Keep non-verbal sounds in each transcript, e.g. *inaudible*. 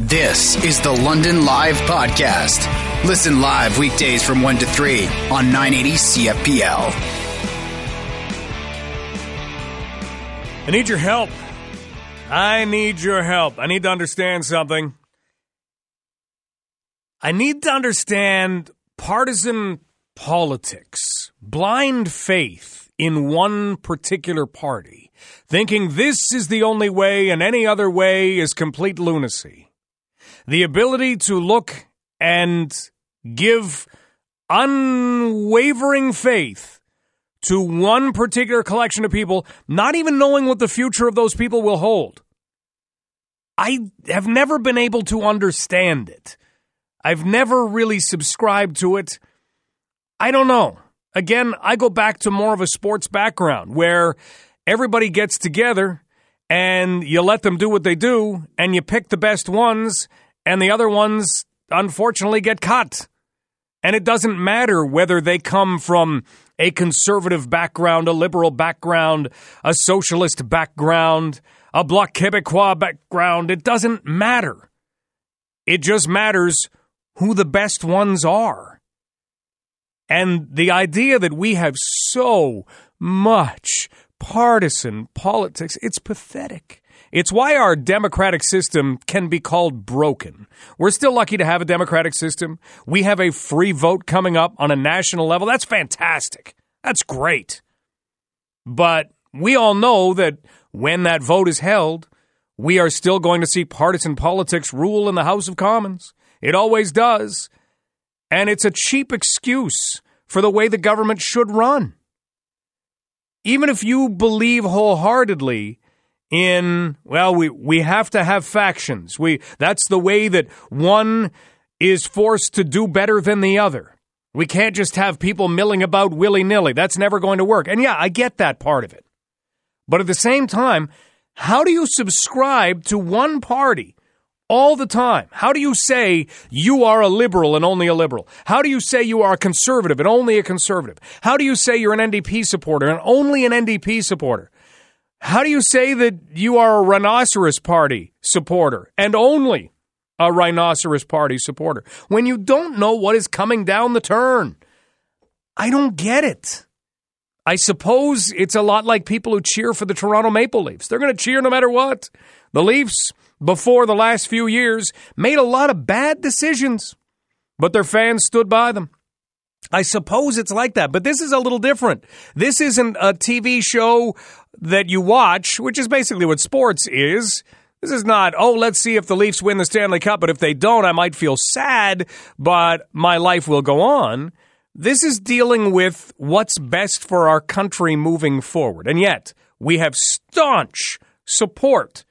This is the London Live Podcast. Listen live weekdays from 1 to 3 on 980 CFPL. I need your help. I need your help. I need to understand something. I need to understand partisan politics, blind faith in one particular party, thinking this is the only way and any other way is complete lunacy. The ability to look and give unwavering faith to one particular collection of people, not even knowing what the future of those people will hold. I have never been able to understand it. I've never really subscribed to it. I don't know. Again, I go back to more of a sports background where everybody gets together and you let them do what they do and you pick the best ones and the other ones unfortunately get cut. And it doesn't matter whether they come from a conservative background, a liberal background, a socialist background, a Bloc Québécois background. It doesn't matter. It just matters who the best ones are. And the idea that we have so much partisan politics, it's pathetic. It's why our democratic system can be called broken. We're still lucky to have a democratic system. We have a free vote coming up on a national level. That's fantastic. That's great. But we all know that when that vote is held, we are still going to see partisan politics rule in the House of Commons. It always does. And it's a cheap excuse for the way the government should run. Even if you believe wholeheartedly in well we we have to have factions. We that's the way that one is forced to do better than the other. We can't just have people milling about willy-nilly. That's never going to work. And yeah, I get that part of it. But at the same time, how do you subscribe to one party all the time. How do you say you are a liberal and only a liberal? How do you say you are a conservative and only a conservative? How do you say you're an NDP supporter and only an NDP supporter? How do you say that you are a rhinoceros party supporter and only a rhinoceros party supporter when you don't know what is coming down the turn? I don't get it. I suppose it's a lot like people who cheer for the Toronto Maple Leafs. They're going to cheer no matter what. The Leafs before the last few years made a lot of bad decisions, but their fans stood by them. I suppose it's like that, but this is a little different. This isn't a TV show that you watch, which is basically what sports is. This is not, oh, let's see if the Leafs win the Stanley Cup, but if they don't, I might feel sad, but my life will go on. This is dealing with what's best for our country moving forward. And yet, we have staunch support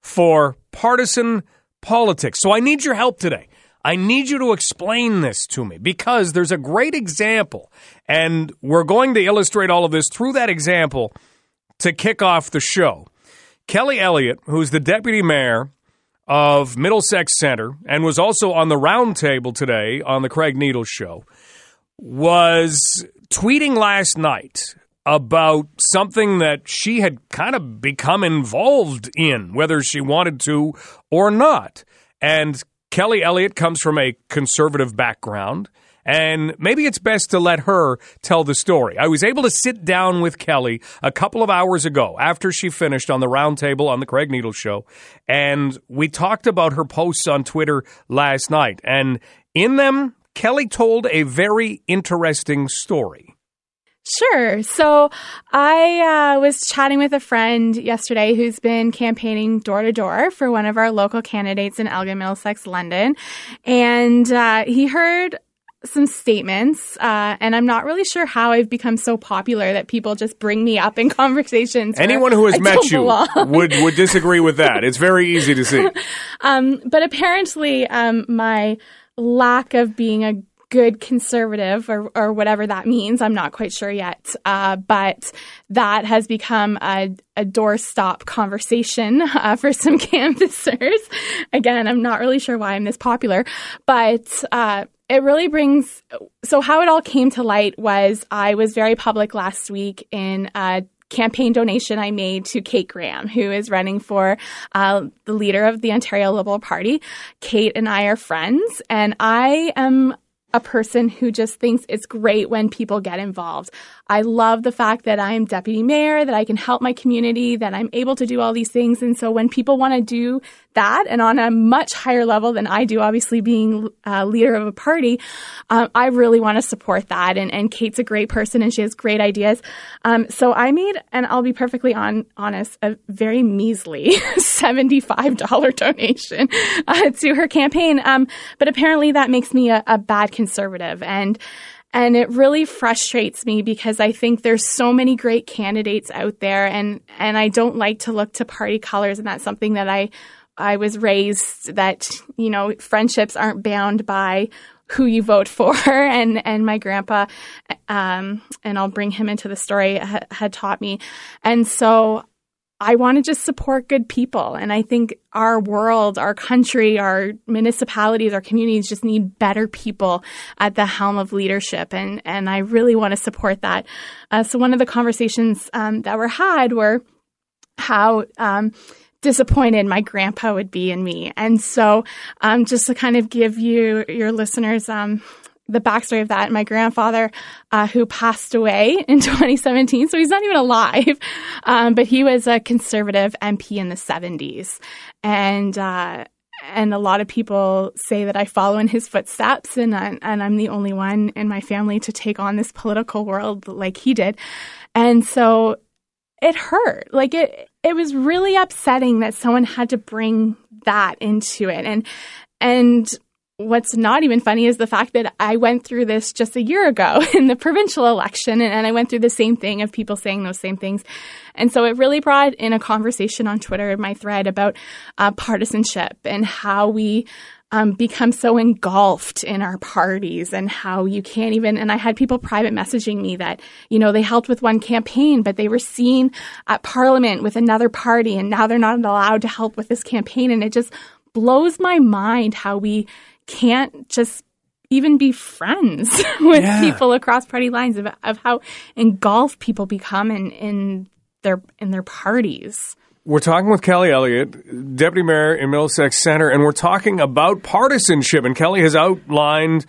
for partisan politics. So I need your help today. I need you to explain this to me because there's a great example, and we're going to illustrate all of this through that example to kick off the show. Kelly Elliott, who's the deputy mayor of Middlesex Center and was also on the roundtable today on the Craig Needles show, was tweeting last night about something that she had kind of become involved in, whether she wanted to or not. And Kelly Elliott comes from a conservative background. And maybe it's best to let her tell the story. I was able to sit down with Kelly a couple of hours ago after she finished on the roundtable on the Craig Needles show. And we talked about her posts on Twitter last night. And in them, Kelly told a very interesting story. Sure. So I uh, was chatting with a friend yesterday who's been campaigning door to door for one of our local candidates in Elgin, Middlesex, London. And uh, he heard some statements, uh, and I'm not really sure how I've become so popular that people just bring me up in *laughs* conversations. Anyone who has I met you *laughs* would would disagree with that. It's very easy to see. *laughs* um, but apparently, um, my lack of being a good conservative or, or whatever that means. I'm not quite sure yet. Uh, but that has become a, a doorstop conversation uh, for some canvassers. Again, I'm not really sure why I'm this popular, but uh, it really brings. So, how it all came to light was I was very public last week in a campaign donation I made to Kate Graham, who is running for uh, the leader of the Ontario Liberal Party. Kate and I are friends, and I am a person who just thinks it's great when people get involved. I love the fact that I am deputy mayor, that I can help my community, that I'm able to do all these things. And so when people want to do that and on a much higher level than I do, obviously being a leader of a party, um, I really want to support that. And, and Kate's a great person and she has great ideas. Um, so I made, and I'll be perfectly on, honest, a very measly *laughs* $75 donation uh, to her campaign. Um, but apparently that makes me a, a bad conservative. And and it really frustrates me because I think there's so many great candidates out there and, and I don't like to look to party colors. And that's something that I, I was raised that, you know, friendships aren't bound by who you vote for. *laughs* And, and my grandpa, um, and I'll bring him into the story, ha- had taught me. And so I want to just support good people. And I think our world, our country, our municipalities, our communities just need better people at the helm of leadership. And, and I really want to support that. Uh, so one of the conversations um, that were had were how um, disappointed my grandpa would be in me. And so um, just to kind of give you, your listeners, um, the backstory of that, my grandfather, uh, who passed away *laughs* in 2017, so he's not even alive, *laughs* um, but he was a conservative MP in the 70s, and uh, and a lot of people say that I follow in his footsteps, and I, and I'm the only one in my family to take on this political world like he did, and so it hurt. Like it, it was really upsetting that someone had to bring that into it, and and what's not even funny is the fact that I went through this just a year ago *laughs* in the provincial election, and, and, I went through the same thing of people saying those same things. And so it really brought in a conversation on Twitter in my thread about uh, partisanship and how we um, become so engulfed in our parties and how you can't even. And I had people private messaging me that, you know, they helped with one campaign, but they were seen at Parliament with another party, and now they're not allowed to help with this campaign. And it just blows my mind how we can't just even be friends *laughs* with yeah. people across party lines of, of how engulfed people become in, in their in their parties. We're talking with Kelly Elliott, Deputy Mayor in Middlesex Center, and we're talking about partisanship. And Kelly has outlined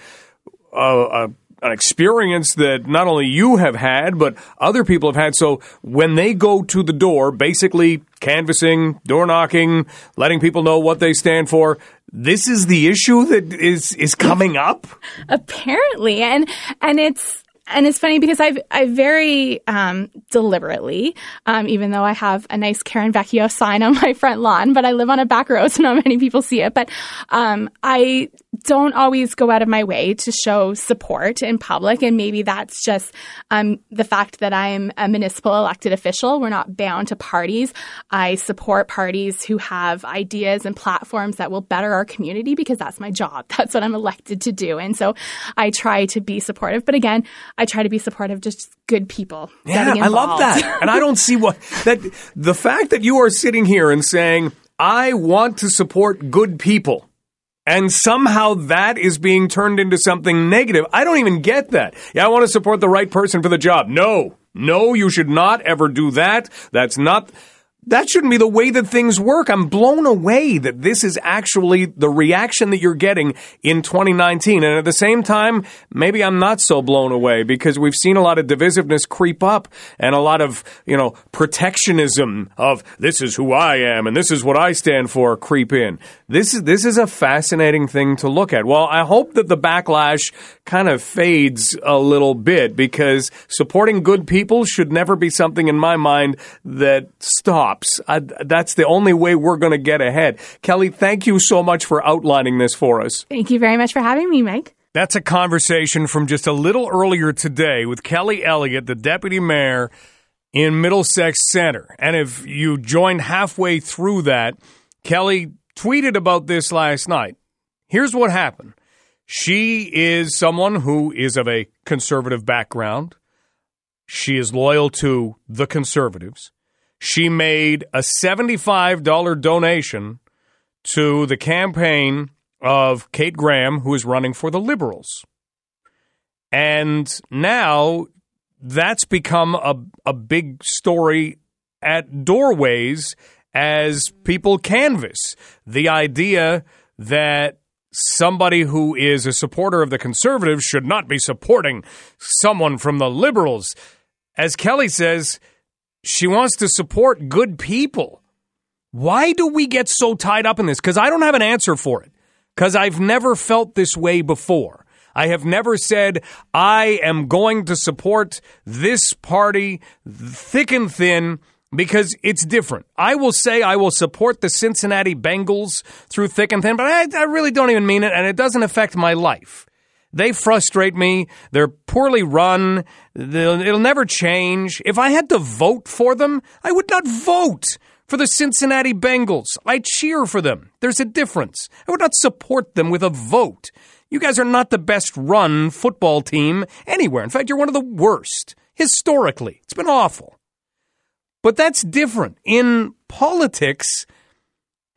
uh, an experience that not only you have had, but other people have had. So when they go to the door, basically canvassing, door knocking, letting people know what they stand for, this is the issue that is is coming up. Apparently, and and it's and it's funny because I've I very um, deliberately, um, even though I have a nice Karen Vecchio sign on *laughs* my front lawn, but I live on a back road, *laughs* so not many people see it. But um, I don't always go out of my way to show support in public, and maybe that's just um, the fact that I'm a municipal elected official. We're not bound to parties. I support parties who have ideas and platforms that will better our community because that's my job. *laughs* That's what I'm elected to do, and so I try to be supportive. But again. I try to be supportive, just good people. Yeah, I love that. and I don't see what that the fact that you are sitting here and saying, I want to support good people. And somehow that is being turned into something negative. I don't even get that. Yeah, I want to support the right person for the job. No, no, you should not ever do that. That's not that shouldn't be the way that things work. I'm blown away that this is actually the reaction that you're getting in 2019. And at the same time, maybe I'm not so blown away because we've seen a lot of divisiveness creep up and a lot of, you know, protectionism of this is who I am and this is what I stand for creep in. This is, this is a fascinating thing to look at. Well, I hope that the backlash kind of fades a little bit because supporting good people should never be something in my mind that stops stops. I, that's the only way we're going to get ahead. Kelly, thank you so much for outlining this for us. Thank you very much for having me, Mike. That's a conversation from just a little earlier today with Kelly Elliott, the deputy mayor in Middlesex Center. And if you joined halfway through that, Kelly tweeted about this last night. Here's what happened. She is someone who is of a conservative background. She is loyal to the conservatives she made a $75 donation to the campaign of Kate Graham, who is running for the Liberals. And now that's become a, a big story at doorways as people canvass the idea that somebody who is a supporter of the conservatives should not be supporting someone from the liberals. As Kelly says, she wants to support good people. Why do we get so tied up in this? Because I don't have an answer for it. Because I've never felt this way before. I have never said, I am going to support this party thick and thin because it's different. I will say I will support the Cincinnati Bengals through thick and thin, but I, I really don't even mean it, and it doesn't affect my life. They frustrate me. They're poorly run. They'll, it'll never change. If I had to vote for them, I would not vote for the Cincinnati Bengals. I cheer for them. There's a difference. I would not support them with a vote. You guys are not the best run football team anywhere. In fact, you're one of the worst historically. It's been awful. But that's different. In politics,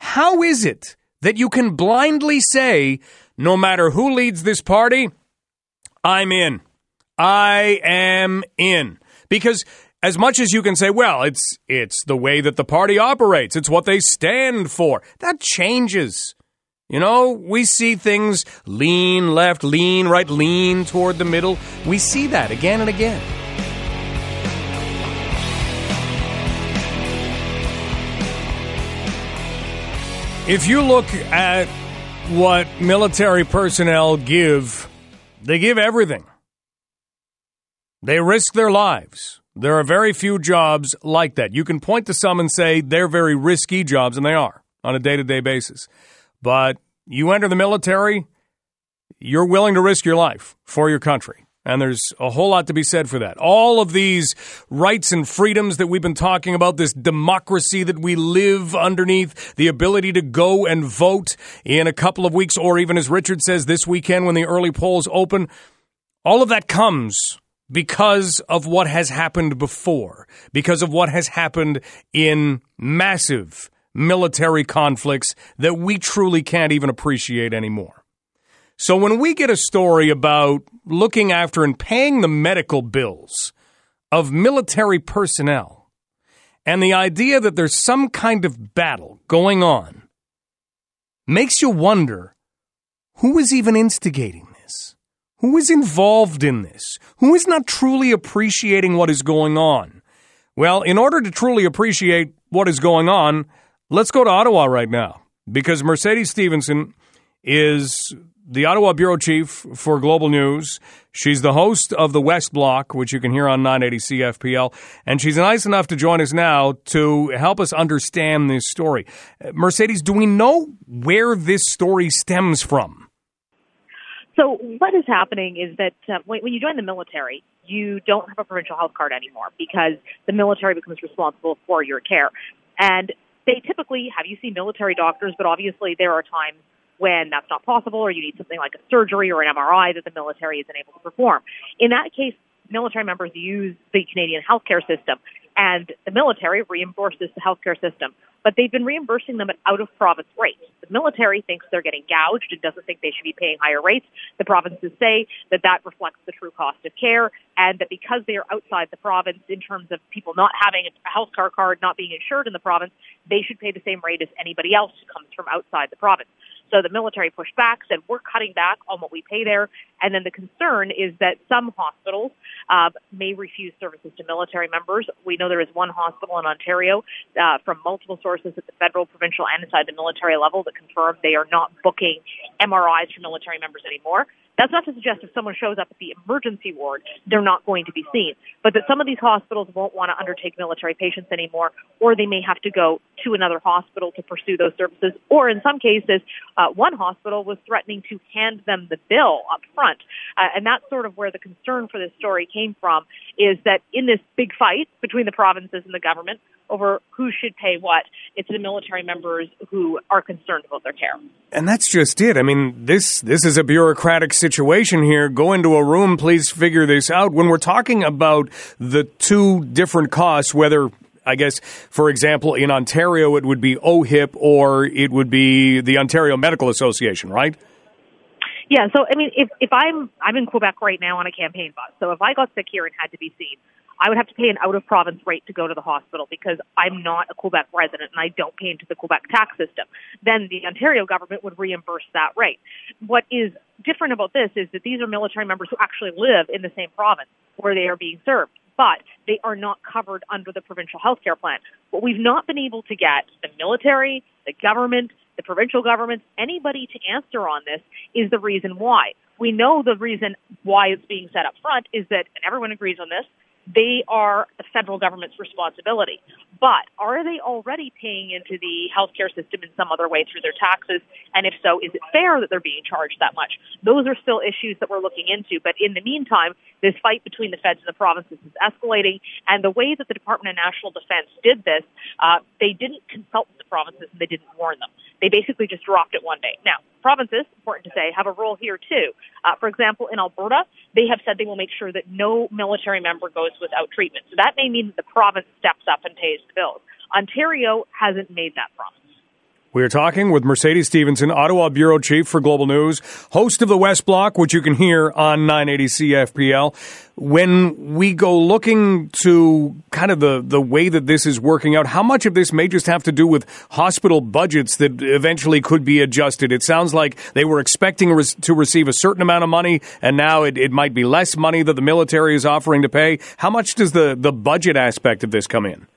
how is it that you can blindly say, no matter who leads this party, I'm in. I am in. Because as much as you can say, well, it's it's the way that the party operates, it's what they stand for. That changes. You know, we see things lean left, lean right, lean toward the middle. We see that again and again. If you look at what military personnel give, they give everything. They risk their lives. There are very few jobs like that. You can point to some and say they're very risky jobs, and they are on a day to day basis. But you enter the military, you're willing to risk your life for your country. And there's a whole lot to be said for that. All of these rights and freedoms that we've been talking about, this democracy that we live underneath, the ability to go and vote in a couple of weeks, or even as Richard says this weekend when the early polls open, all of that comes because of what has happened before, because of what has happened in massive military conflicts that we truly can't even appreciate anymore. So when we get a story about looking after and paying the medical bills of military personnel, and the idea that there's some kind of battle going on, makes you wonder who is even instigating this? Who is involved in this? Who is not truly appreciating what is going on? Well, in order to truly appreciate what is going on, let's go to Ottawa right now because Mercedes Stephenson is the Ottawa bureau chief for Global News. She's the host of the West Block, which you can hear on 980 CFPL, and she's nice enough to join us now to help us understand this story. Mercedes, do we know where this story stems from? So, what is happening is that uh, when, when you join the military, you don't have a provincial health card anymore because the military becomes responsible for your care. And they typically have you see military doctors, but obviously there are times when that's not possible or you need something like a surgery or an MRI that the military isn't able to perform. In that case, military members use the Canadian healthcare system and the military reimburses the healthcare system. But they've been reimbursing them at out of province rates. The military thinks they're getting gouged and doesn't think they should be paying higher rates. The provinces say that that reflects the true cost of care and that because they are outside the province in terms of people not having a health care card, not being insured in the province, they should pay the same rate as anybody else who comes from outside the province. So the military pushed back, said we're cutting back on what we pay there. And then the concern is that some hospitals uh, may refuse services to military members. We know there is one hospital in Ontario uh, from multiple sources at the federal, provincial, and inside the military level that confirm they are not booking MRIs for military members anymore. That's not to suggest if someone shows up at the emergency ward, they're not going to be seen, but that some of these hospitals won't want to undertake military patients anymore, or they may have to go to another hospital to pursue those services, or in some cases, uh, one hospital was threatening to hand them the bill up front. Uh, and that's sort of where the concern for this story came from, is that in this big fight between the provinces and the government, over who should pay what. It's the military members who are concerned about their care. And that's just it. I mean, this this is a bureaucratic situation here. Go into a room, please figure this out. When we're talking about the two different costs, whether I guess, for example, in Ontario, it would be OHIP or it would be the Ontario Medical Association, right? Yeah, so I mean, if if I'm I'm in Quebec right now on a campaign bus, so if I got sick here and had to be seen, I would have to pay an out of province rate to go to the hospital because I'm not a Quebec resident and I don't pay into the Quebec tax system. Then the Ontario government would reimburse that rate. What is different about this is that these are military members who actually live in the same province where they are being served, but they are not covered under the provincial health care plan. What we've not been able to get the military, the government, the provincial governments, anybody to answer on this is the reason why. We know the reason why it's being set up front is that, and everyone agrees on this, they are the federal government's responsibility. But are they already paying into the healthcare system in some other way through their taxes? And if so, is it fair that they're being charged that much? Those are still issues that we're looking into. But in the meantime, this fight between the feds and the provinces is escalating. And the way that the Department of National Defense did this, uh, they didn't consult the provinces and they didn't warn them. They basically just dropped it one day. Now, provinces, important to say, have a role here too. Uh, for example, in Alberta, they have said they will make sure that no military member goes without treatment. So that may mean that the province steps up and pays the bills. Ontario hasn't made that promise. We are talking with Mercedes Stephenson, Ottawa Bureau Chief for Global News, host of the West Block, which you can hear on 980 CFPL. When we go looking to kind of the, the way that this is working out, how much of this may just have to do with hospital budgets that eventually could be adjusted? It sounds like they were expecting to receive a certain amount of money, and now it, it might be less money that the military is offering to pay. How much does the, the budget aspect of this come in?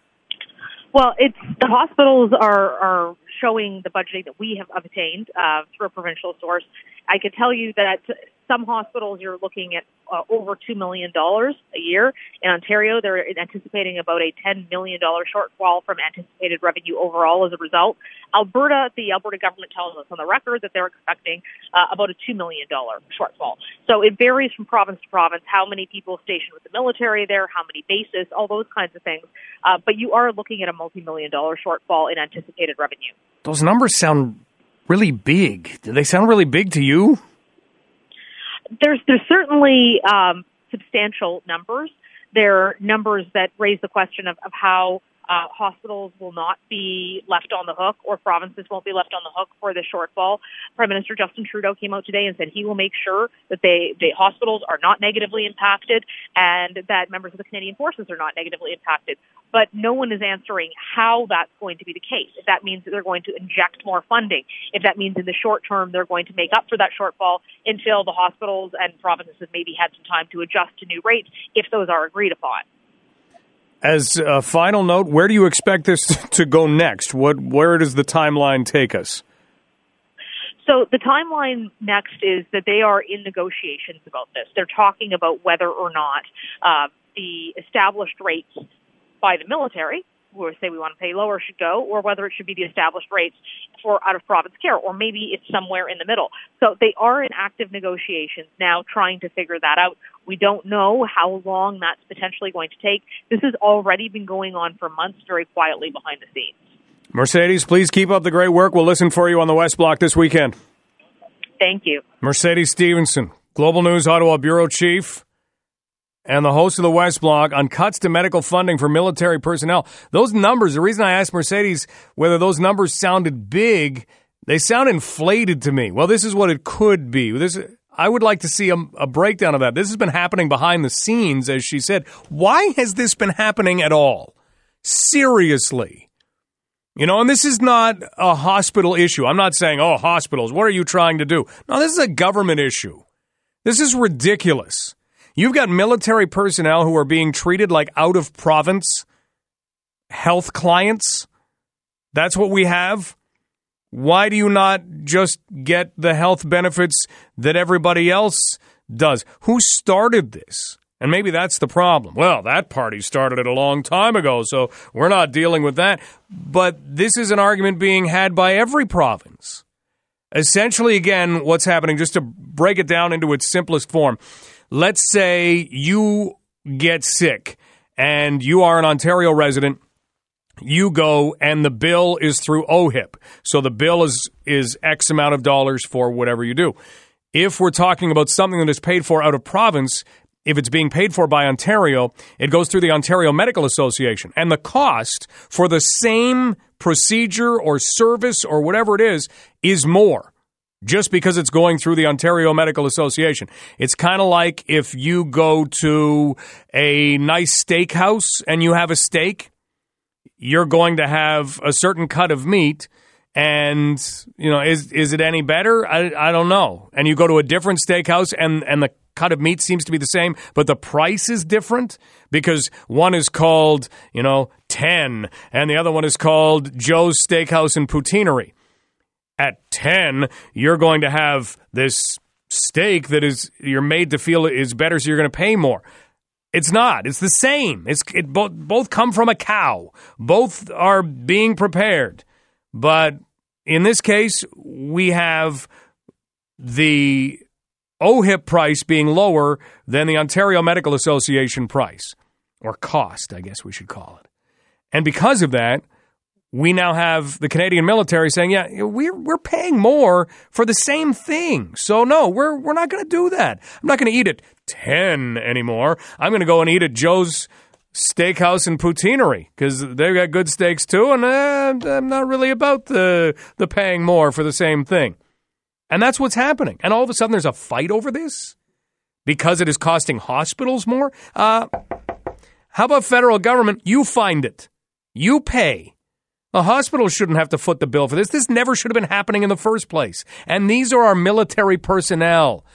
Well, it's the hospitals are are showing the budgeting that we have obtained uh, through a provincial source. I can tell you that some hospitals you're looking at uh, over $2 million a year. In Ontario, they're anticipating about a $10 million shortfall from anticipated revenue overall as a result. Alberta, the Alberta government tells us on the record that they're expecting uh, about a $2 million shortfall. So it varies from province to province how many people stationed with the military there, how many bases, all those kinds of things. Uh, but you are looking at a multi million dollar shortfall in anticipated revenue. Those numbers sound really big. Do they sound really big to you? There's there's certainly um, substantial numbers. There are numbers that raise the question of, of how uh, hospitals will not be left on the hook or provinces won't be left on the hook for the shortfall. Prime Minister Justin Trudeau came out today and said he will make sure that they, the hospitals are not negatively impacted and that members of the Canadian Forces are not negatively impacted. But no one is answering how that's going to be the case. If that means that they're going to inject more funding, if that means in the short term they're going to make up for that shortfall until the hospitals and provinces have maybe had some time to adjust to new rates if those are agreed upon. As a final note, where do you expect this *laughs* to go next? What, where does the timeline take us? So the timeline next is that they are in negotiations about this. They're talking about whether or not uh, the established rates by the military who say we want to pay lower should go, or whether it should be the established rates for out of province care, or maybe it's somewhere in the middle. So they are in active negotiations now trying to figure that out. We don't know how long that's potentially going to take. This has already been going on for months very quietly behind the scenes. Mercedes, please keep up the great work. We'll listen for you on the West Block this weekend. Thank you. Mercedes Stephenson, Global News Ottawa Bureau Chief and the host of the West Block on cuts to medical funding for military personnel. Those numbers, the reason I asked Mercedes whether those numbers sounded big, they sound inflated to me. Well, this is what it could be. This I would like to see a, a, breakdown of that. This has been happening behind the scenes, as she said. Why has this been happening at all? Seriously. You know, and this is not a hospital issue. I'm not saying, oh, hospitals, what are you trying to do? No, this is a government issue. This is ridiculous. You've got military personnel who are being treated like out of province health clients. That's what we have. Why do you not just get the health benefits that everybody else does? Who started this? And maybe that's the problem. Well, that party started it a long time ago, so we're not dealing with that. But this is an argument being had by every province. Essentially, again, what's happening, just to break it down into its simplest form, let's say you get sick and you are an Ontario resident you go and the bill is through OHIP. So the bill is is X amount of dollars for whatever you do. If we're talking about something that is paid for out of province, if it's being paid for by Ontario, it goes through the Ontario Medical Association. And the cost for the same procedure or service or whatever it is is more. just because it's going through the Ontario Medical Association. It's kind of like if you go to a nice steakhouse and you have a steak, you're going to have a certain cut of meat. And you know, is is it any better? I, I don't know. And you go to a different steakhouse, and and the cut of meat seems to be the same, but the price is different because one is called you know ten, and the other one is called Joe's Steakhouse and Poutineery at 10, you're going to have this steak that is you're made to feel is better, so you're going to pay more. It's not. It's the same. It's it both both come from a cow. Both are being prepared. But in this case, we have the OHIP price being lower than the Ontario Medical Association price or cost, I guess we should call it. And because of that, we now have the Canadian military saying, "Yeah, we're we're paying more for the same thing." So no, we're we're not going to do that. I'm not going to eat at 10 anymore. I'm going to go and eat at Joe's Steakhouse and Poutineery because they've got good steaks too, and uh, I'm not really about the the paying more for the same thing. And that's what's happening. And all of a sudden, there's a fight over this because it is costing hospitals more. Uh, how about federal government? You find it, you pay a hospital shouldn't have to foot the bill for this. This never should have been happening in the first place. And these are our military personnel.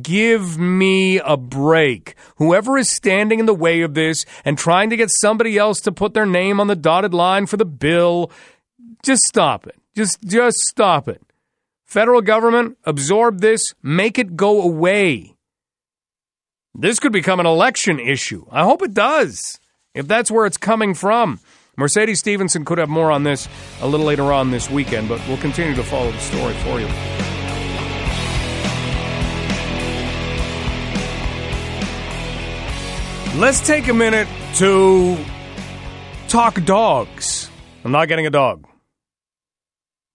Give me a break. Whoever is standing in the way of this and trying to get somebody else to put their name on the dotted line for the bill, just stop it. Just just stop it. Federal government, absorb this, make it go away. This could become an election issue. I hope it does. If that's where it's coming from. Mercedes Stephenson could have more on this a little later on this weekend, but we'll continue to follow the story for you. Let's take a minute to talk dogs. I'm not getting a dog.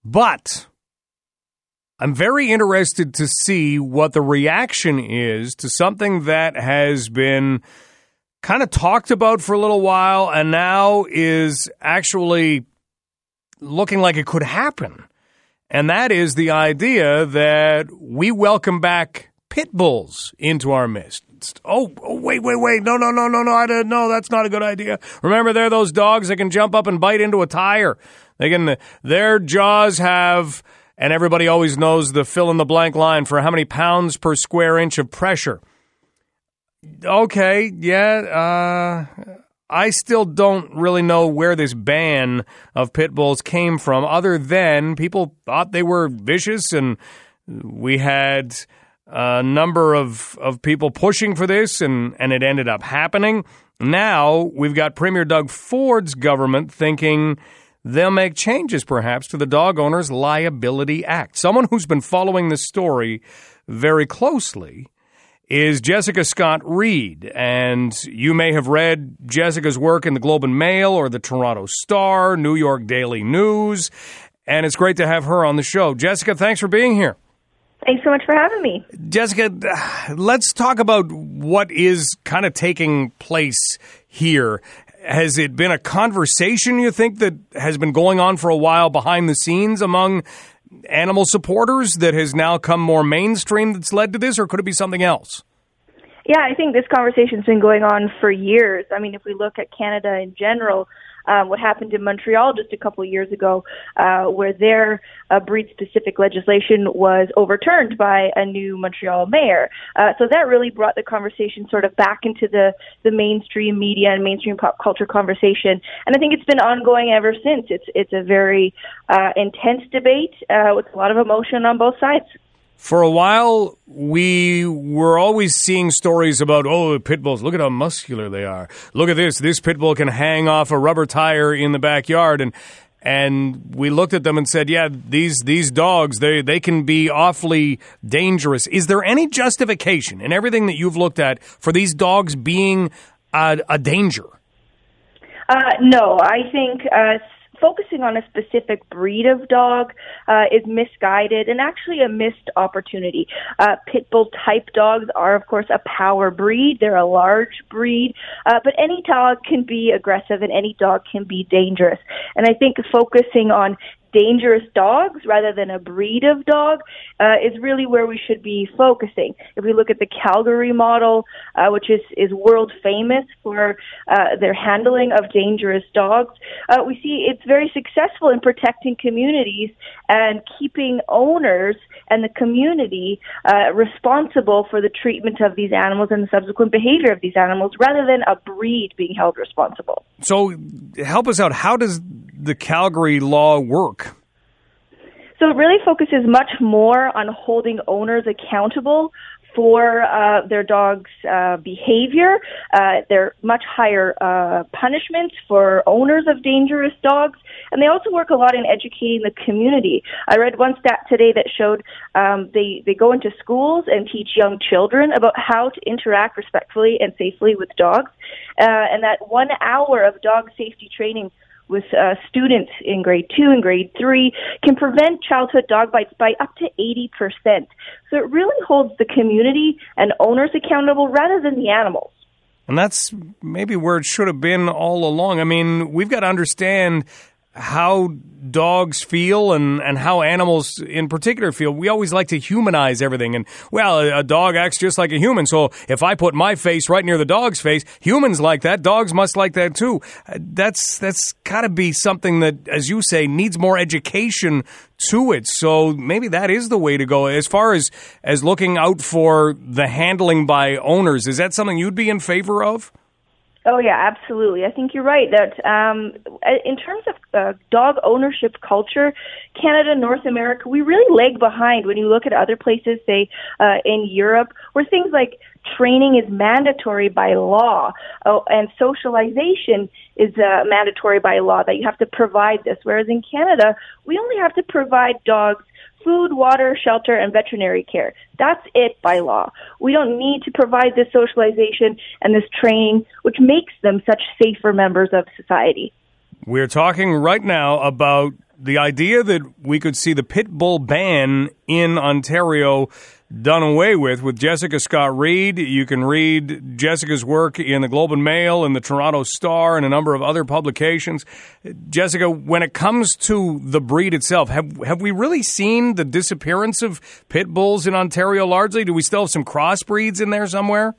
But I'm very interested to see what the reaction is to something that has been kind of talked about for a little while and now is actually looking like it could happen. And that is the idea that we welcome back pit bulls into our midst. Oh, oh, wait, wait, wait. No, no, no, no, no. I didn't, no, that's not a good idea. Remember, they're those dogs that can jump up and bite into a tire. They can, their jaws have, and everybody always knows the fill in the blank line for how many pounds per square inch of pressure okay, yeah, uh, I still don't really know where this ban of pit bulls came from, other than people thought they were vicious, and we had a number of, of people pushing for this, and, and it ended up happening. Now we've got Premier Doug Ford's government thinking they'll make changes perhaps to the Dog Owners Liability Act. Someone who's been following this story very closely is Jessica Scott Reid. And you may have read Jessica's work in the Globe and Mail or the Toronto Star, New York Daily News. And it's great to have her on the show. Jessica, thanks for being here. Thanks so much for having me. Jessica, let's talk about what is kind of taking place here. Has it been a conversation you think that has been going on for a while behind the scenes among animal supporters that has now come more mainstream that's led to this, or could it be something else? Yeah, I think this conversation's been going on for years. I mean, if we look at Canada in general, um, what happened in Montreal just a couple of years ago, uh, where their uh, breed-specific legislation was overturned by a new Montreal mayor. Uh, so that really brought the conversation sort of back into the the mainstream media and mainstream pop culture conversation. And I think it's been ongoing ever since. It's it's a very uh, intense debate uh, with a lot of emotion on both sides. For a while, we were always seeing stories about, oh, pit bulls, look at how muscular they are. Look at this. This pit bull can hang off a rubber tire in the backyard. And, and we looked at them and said, yeah, these, these dogs, they, they can be awfully dangerous. Is there any justification in everything that you've looked at for these dogs being a, a danger? Uh, no, I think uh, focusing on a specific breed of dog uh, is misguided and actually a missed opportunity. Uh, pit bull type dogs are, of course, a power breed. They're a large breed, uh, but any dog can be aggressive and any dog can be dangerous. And I think focusing on dangerous dogs rather than a breed of dog uh, is really where we should be focusing. If we look at the Calgary model, uh, which is, is world famous for uh, their handling of dangerous dogs, uh, we see it's very successful in protecting communities and keeping owners and the community uh, responsible for the treatment of these animals and the subsequent behavior of these animals rather than a breed being held responsible. So, help us out. How does the Calgary law work? So it really focuses much more on holding owners accountable for uh, their dog's uh, behavior. Uh, there are much higher uh, punishments for owners of dangerous dogs, and they also work a lot in educating the community. I read one stat today that showed um, they they go into schools and teach young children about how to interact respectfully and safely with dogs, uh, and that one hour of dog safety training with uh, students in grade two and grade three can prevent childhood dog bites by up to 80%. So it really holds the community and owners accountable rather than the animals. And that's maybe where it should have been all along. I mean, we've got to understand how dogs feel and, and how animals in particular feel. We always like to humanize everything. And, well, a, dog acts just like a human. So if I put my face right near the dog's face, humans like that. Dogs must like that too. Uh, that's, that's got to be something that, as you say, needs more education to it. So maybe that is the way to go. As far as, as looking out for the handling by owners, is that something you'd be in favor of? Oh yeah, absolutely. I think you're right that um, in terms of uh, dog ownership culture, Canada, North America, we really lag behind when you look at other places, say uh, in Europe, where things like training is mandatory by law oh, and socialization is uh, mandatory by law that you have to provide this. Whereas in Canada, we only have to provide dogs food, water, shelter, and veterinary care. That's it by law. We don't need to provide this socialization and this training, which makes them such safer members of society. We're talking right now about the idea that we could see the pit bull ban in Ontario done away with with Jessica Scott Reid. You can read Jessica's work in the Globe and Mail and the Toronto Star and a number of other publications. Jessica, when it comes to the breed itself, have have we really seen the disappearance of pit bulls in Ontario largely? Do we still have some crossbreeds in there somewhere?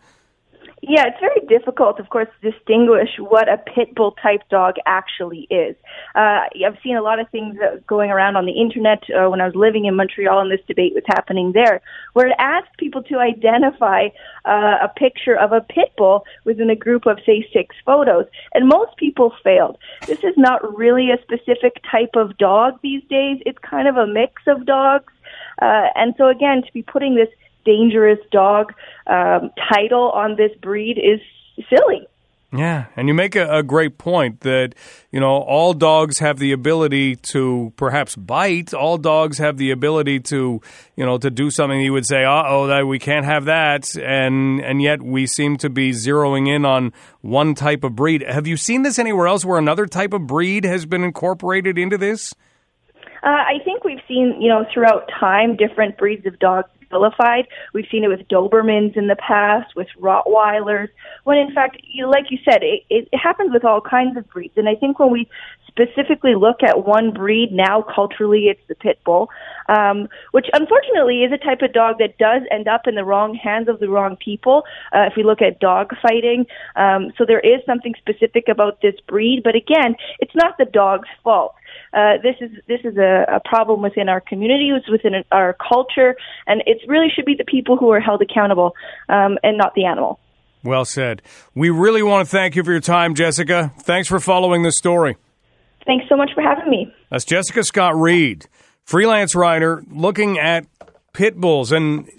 Yeah, it's very difficult, of course, to distinguish what a pit bull type dog actually is. Uh, I've seen a lot of things going around on the internet uh, when I was living in Montreal and this debate was happening there, where it asked people to identify uh, a picture of a pit bull within a group of, say, six photos. And most people failed. This is not really a specific type of dog these days. It's kind of a mix of dogs. Uh, and so again, to be putting this dangerous dog um, title on this breed is silly. Yeah, and you make a, a, great point that you know all dogs have the ability to perhaps bite. All dogs have the ability to you know to do something. You would say, "Uh oh, that we can't have that," and and yet we seem to be zeroing in on one type of breed. Have you seen this anywhere else where another type of breed has been incorporated into this? Uh, I think we've seen, you know, throughout time, different breeds of dogs vilified. We've seen it with Dobermans in the past, with Rottweilers, when in fact, you like you said, it, it happens with all kinds of breeds. And I think when we specifically look at one breed now, culturally, it's the pit bull, um, which unfortunately is a type of dog that does end up in the wrong hands of the wrong people. Uh, if we look at dog fighting, um, so there is something specific about this breed, but again, it's not the dog's fault. Uh, this is this is a, a problem within our communities, within our culture, and it really should be the people who are held accountable um, and not the animal. Well said. We really want to thank you for your time, Jessica. Thanks for following this story. Thanks so much for having me. That's Jessica Scott Reid, freelance writer, looking at pit bulls, and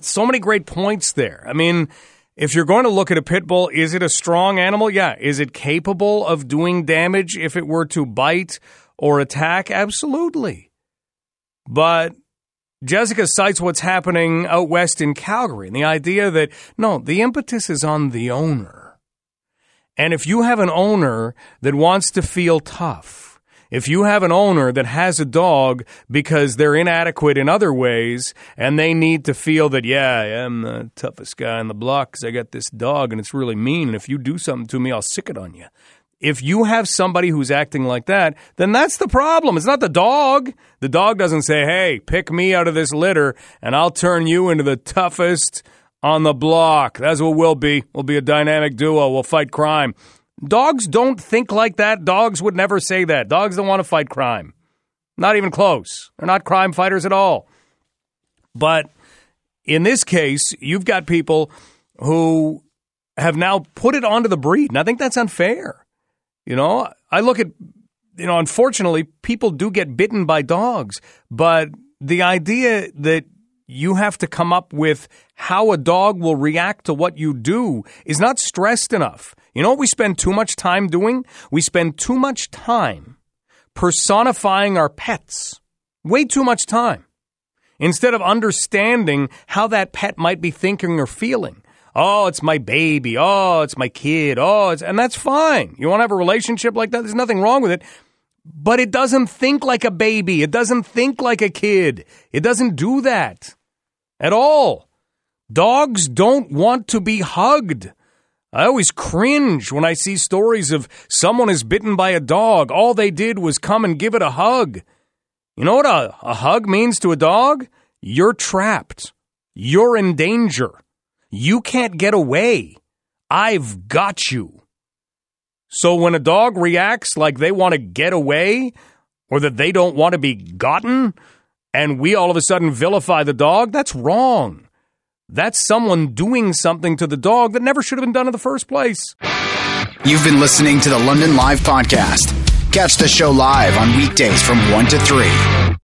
so many great points there. I mean, if you're going to look at a pit bull, is it a strong animal? Yeah. Is it capable of doing damage if it were to bite or attack? Absolutely. But Jessica cites what's happening out west in Calgary and the idea that no, the impetus is on the owner. And if you have an owner that wants to feel tough, if you have an owner that has a dog because they're inadequate in other ways and they need to feel that, yeah, I am the toughest guy on the block because I got this dog and it's really mean. And if you do something to me, I'll sick it on you if you have somebody who's acting like that, then that's the problem. It's not the dog. The dog doesn't say, hey, pick me out of this litter and I'll turn you into the toughest on the block. That's what we'll be. We'll be a dynamic duo. We'll fight crime. Dogs don't think like that. Dogs would never say that. Dogs don't want to fight crime. Not even close. They're not crime fighters at all. But in this case, you've got people who have now put it onto the breed. And I think that's unfair. You know, I look at, you know, unfortunately, people do get bitten by dogs, but the idea that you have to come up with how a dog will react to what you do is not stressed enough. You know what we spend too much time doing? We spend too much time personifying our pets. Way too much time. Instead of understanding how that pet might be thinking or feeling. Oh, it's my baby. Oh, it's my kid. Oh, and that's fine. You want to have a relationship like that? There's nothing wrong with it. But it doesn't think like a baby. It doesn't think like a kid. It doesn't do that at all. Dogs don't want to be hugged. I always cringe when I see stories of someone is bitten by a dog. All they did was come and give it a hug. You know what a, a hug means to a dog? You're trapped. You're in danger. You can't get away. I've got you. So when a dog reacts like they want to get away or that they don't want to be gotten, and we all of a sudden vilify the dog, that's wrong. That's someone doing something to the dog that never should have been done in the first place. You've been listening to the London Live Podcast. Catch the show live on weekdays from 1 to 3.